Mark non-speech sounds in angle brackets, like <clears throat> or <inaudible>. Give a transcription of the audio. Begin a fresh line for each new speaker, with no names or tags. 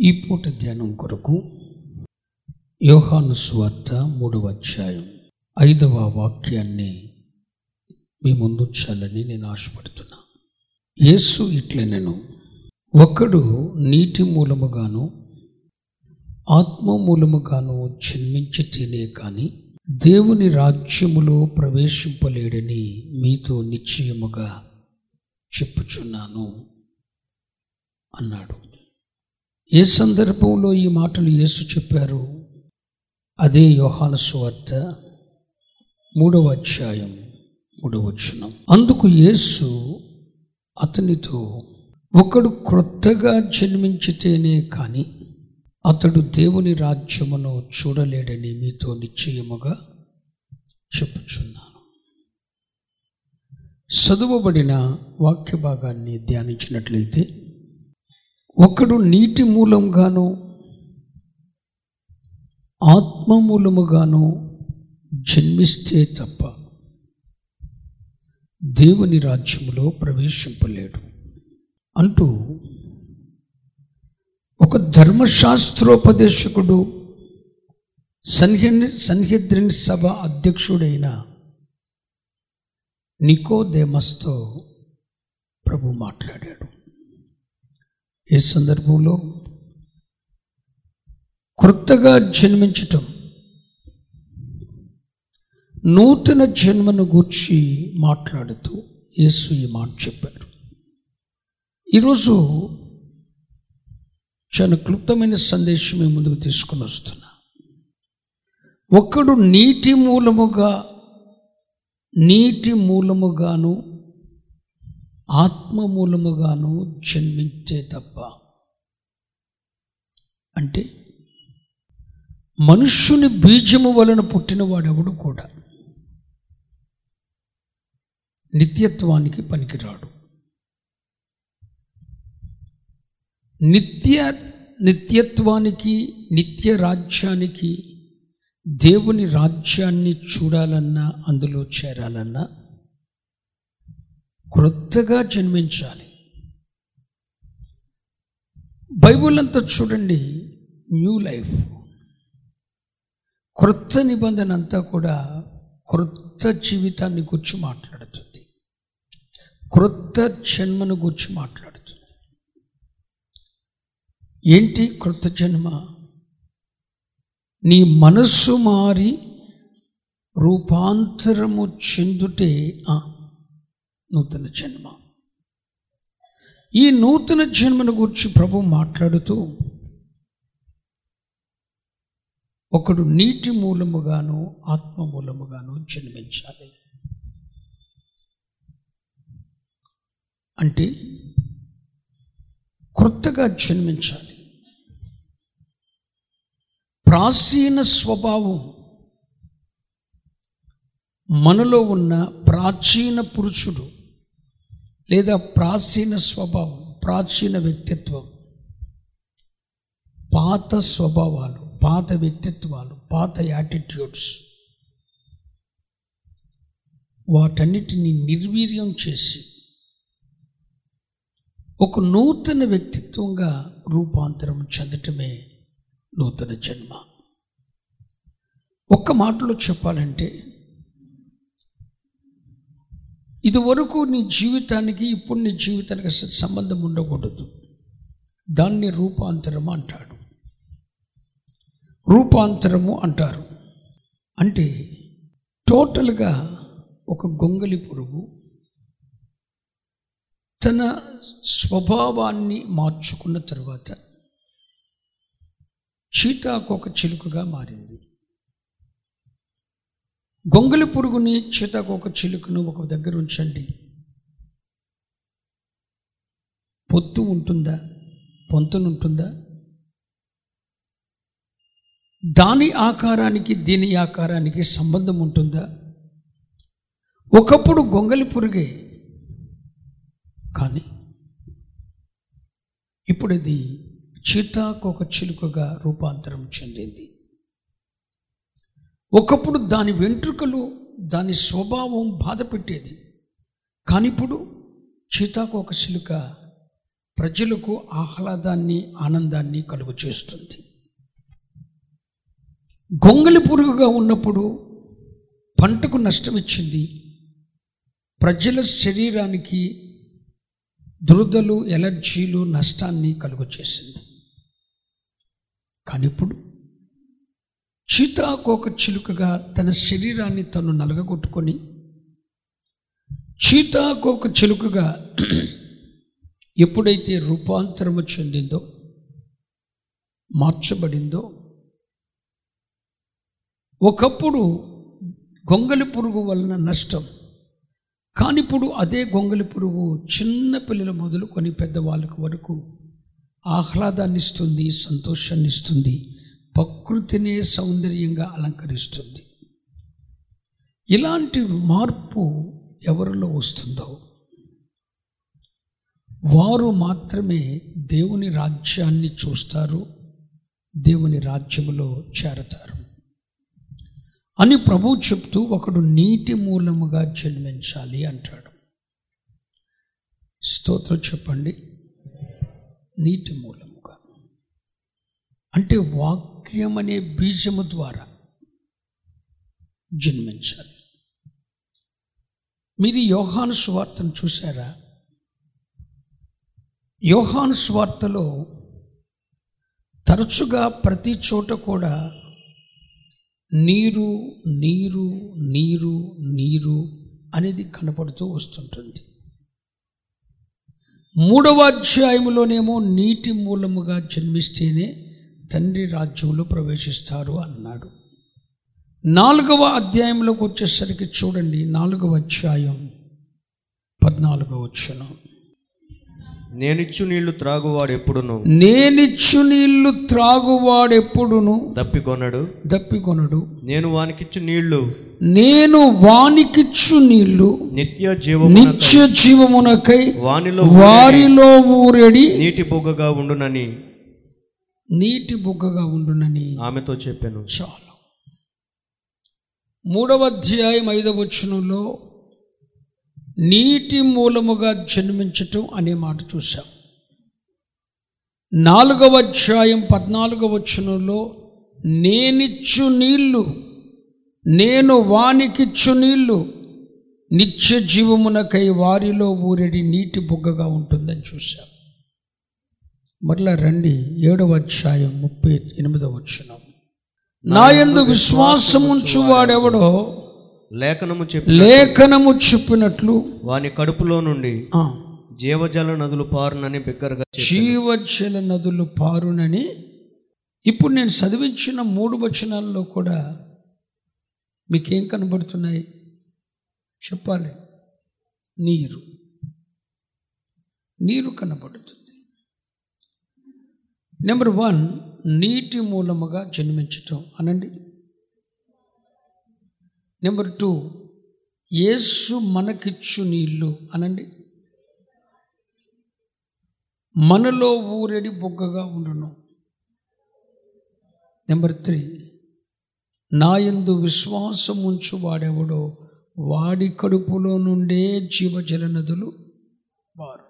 ఈ పూట ధ్యానం కొరకు యోహాను స్వార్త మూడవ అధ్యాయం ఐదవ వాక్యాన్ని మీ ముందు ఉంచాలని నేను ఆశపడుతున్నా. యేసు ఇట్లనెను ఒకడు నీటి మూలముగాను ఆత్మ మూలముగాను జన్మించి తినే కానీ దేవుని రాజ్యములో ప్రవేశింపలేడని మీతో నిశ్చయముగా చెప్పుచున్నాను అన్నాడు. ఏ సందర్భంలో ఈ మాటలు యేసు చెప్పారు? అదే యోహాను సువార్త మూడవ అధ్యాయం మూడవ వచనం. అందుకు యేసు అతనితో ఒకడు క్రొత్తగా జన్మించితేనే కానీ అతడు దేవుని రాజ్యమును చూడలేడని మీతో నిశ్చయముగా చెప్పుచున్నాను. చదువబడిన వాక్య భాగాన్ని ధ్యానించినట్లయితే ఒకడు నీటి మూలంగాను ఆత్మ మూలముగాను జన్మిస్తే తప్ప దేవుని రాజ్యములో ప్రవేశింపలేడు. అంటూ ఒక ధర్మశాస్త్రోపదేశకుడు సన్హి సన్హెద్రిన్ సభ అధ్యక్షుడైన నికోదేమస్తో ప్రభు మాట్లాడాడు. ఈ సందర్భంలో క్రొత్తగా జన్మించటం నూతన జన్మను గూర్చి మాట్లాడుతూ యేసు ఈ మాట చెప్పారు. ఈరోజు చాలా క్లుప్తమైన సందేశం మీ ముందుకు తీసుకుని వస్తున్నా. ఒకడు నీటి మూలముగా నీటి మూలముగాను ఆత్మ మూలముగాను జన్మించే తప్ప. అంటే మనుష్యుని బీజము వలన పుట్టినవాడెవడు కూడా నిత్యత్వానికి పనికిరాడు. నిత్య నిత్యత్వానికి నిత్య రాజ్యానికి దేవుని రాజ్యాన్ని చూడాలన్నా అందులో చేరాలన్నా క్రొత్తగా జన్మించాలి. బైబుల్ అంతా చూడండి న్యూ లైఫ్. క్రొత్త నిబంధన అంతా కూడా క్రొత్త జీవితాన్ని గుర్చి మాట్లాడుతుంది. క్రొత్త జన్మను గుర్చి మాట్లాడుతుంది. ఏంటి క్రొత్త జన్మ? నీ మనస్సు మారి రూపాంతరము చెందుటే నూతన జన్మ. ఈ నూతన జన్మను గురించి ప్రభు మాట్లాడుతూ ఒకడు నీటి మూలముగాను ఆత్మ మూలముగాను జన్మించాలి. అంటే క్రొత్తగా జన్మించాలి. ప్రాచీన స్వభావం మనలో ఉన్న ప్రాచీన పురుషుడు లేదా ప్రాచీన స్వభావం ప్రాచీన వ్యక్తిత్వం. పాత స్వభావాలు పాత వ్యక్తిత్వాలు పాత యాటిట్యూడ్స్. వాటన్నిటిని నిర్వీర్యం చేసి ఒక నూతన వ్యక్తిత్వంగా రూపాంతరం చెందటమే నూతన జన్మ. ఒక్క మాటలో చెప్పాలంటే ఇదివరకు నీ జీవితానికి ఇప్పుడు నీ జీవితానికి అసలు సంబంధం ఉండకూడదు. దాన్ని రూపాంతరము అంటాడు. రూపాంతరము అంటారు. అంటే టోటల్గా ఒక గొంగలి పురుగు తన స్వభావాన్ని మార్చుకున్న తర్వాత చీతాకొక చిలుకగా మారింది. గొంగలి పురుగుని చీతాకొక చిలుకను ఒక దగ్గర ఉంచండి. పొత్తు ఉంటుందా? పొంతనుంటుందా? దాని ఆకారానికి దీని ఆకారానికి సంబంధం ఉంటుందా? ఒకప్పుడు గొంగలి పురుగే కానీ ఇప్పుడు ఇది చీతాకొక చిలుకగా రూపాంతరం చెందింది. ఒకప్పుడు దాని వెంట్రుకలు దాని స్వభావం బాధ పెట్టేది కానీ ఇప్పుడు చీతాకొక చిలుక ప్రజలకు ఆహ్లాదాన్ని ఆనందాన్ని కలుగు చేస్తుంది గొంగలి పురుగుగా ఉన్నప్పుడు పంటకు నష్టం ఇచ్చింది ప్రజల శరీరానికి దురదలు ఎలర్జీలు నష్టాన్ని కలుగు చేసింది కానీ ఇప్పుడు చీతాకోక చిలుకగా తన శరీరాన్ని తను నలగగొట్టుకొని చీతాకోక చిలుకగా <clears throat> ఎప్పుడైతే రూపాంతరము చెందిందో మార్చబడిందో ఒకప్పుడు గొంగలి పురుగు వలన నష్టం కానీ ఇప్పుడు అదే గొంగలి పురుగు చిన్న పిల్లలు మొదలుకొని పెద్దవాళ్ళకు వరకు ఆహ్లాదాన్ని ఇస్తుంది సంతోషాన్ని ఇస్తుంది ప్రకృతినే సౌందర్యంగా అలంకరిస్తుంది. ఇలాంటి మార్పు ఎవరిలో వస్తుందో? వారు మాత్రమే దేవుని రాజ్యాన్ని చూస్తారు దేవుని రాజ్యములో చేరతారు. అని ప్రభు చెప్తూ ఒకడు నీటి మూలముగా జన్మించాలి అంటాడు. స్తోత్రం చెప్పండి. నీటి మూలముగా. అంటే వాక్ అనే బీజము ద్వారా జన్మించాలి. మీరు యోహాను స్వార్థను చూసారా యోహాను స్వార్థలో తరచుగా ప్రతి చోట కూడా నీరు నీరు నీరు నీరు అనేది కనపడుతూ వస్తుంటుంది. మూడవ అధ్యాయంలోనేమో నీటి మూలముగా జన్మిస్తేనే తండ్రి రాజ్యంలో ప్రవేశిస్తారు అన్నాడు. నాలుగవ అధ్యాయంలోకి వచ్చేసరికి చూడండి నాలుగవ అధ్యాయం పద్నాలుగవ వచ్చనం
నేనిచ్చు నీళ్ళు త్రాగువాడు ఎప్పుడును?
నేనిచ్చు నీళ్ళు త్రాగువాడెప్పుడును
దప్పికొనడు
దప్పికొనడు
నేను వానికిచ్చు నీళ్ళు.
నేను వానికిచ్చు నీళ్ళు.
నిత్య జీవము
నిత్య జీవమునకై
వానిలో
వారిలో ఊరెడి.
నీటి బొగ్గగా ఉండునని.
నీటి బుగ్గగా ఉండునని
ఆమెతో చెప్పాను.
చాలు మూడవ అధ్యాయం ఐదవ వచనంలో నీటి మూలముగా జన్మించటం అనే మాట చూసాం నాలుగవ అధ్యాయం పద్నాలుగవ వచనంలో నేనిచ్చు నీళ్ళు నేను వానికిచ్చు నీళ్ళు నిత్య జీవమునకై వారిలో ఊరెడి నీటి బుగ్గగా ఉంటుందని చూశాం. మరలా రండి. ఏడవ అధ్యాయం ముప్పై ఎనిమిదవ వచనం. నా యందు విశ్వాసం ఉంచువాడెవడో
లేఖనము చెప్పి
లేఖనము చెప్పినట్లు.
వాని కడుపులో నుండి జీవజల నదులు పారునని బిగ్గరగా.
జీవజల నదులు పారునని ఇప్పుడు నేను చదివించిన మూడు వచనాల్లో కూడా మీకేం కనబడుతున్నాయి? చెప్పాలి. నీరు. నీరు కనబడుతుంది. నెంబర్ వన్ నీటి మూలముగా జన్మించటం అనండి. నెంబర్ టూ యేసు మనకిచ్చు నీళ్ళు అనండి. మనలో ఊరేడి బొగ్గగా ఉండును. నెంబర్ త్రీ నాయందు విశ్వాసం ఉంచు వాడెవడో వాడి కడుపులో నుండే జీవజల నదులు వారు.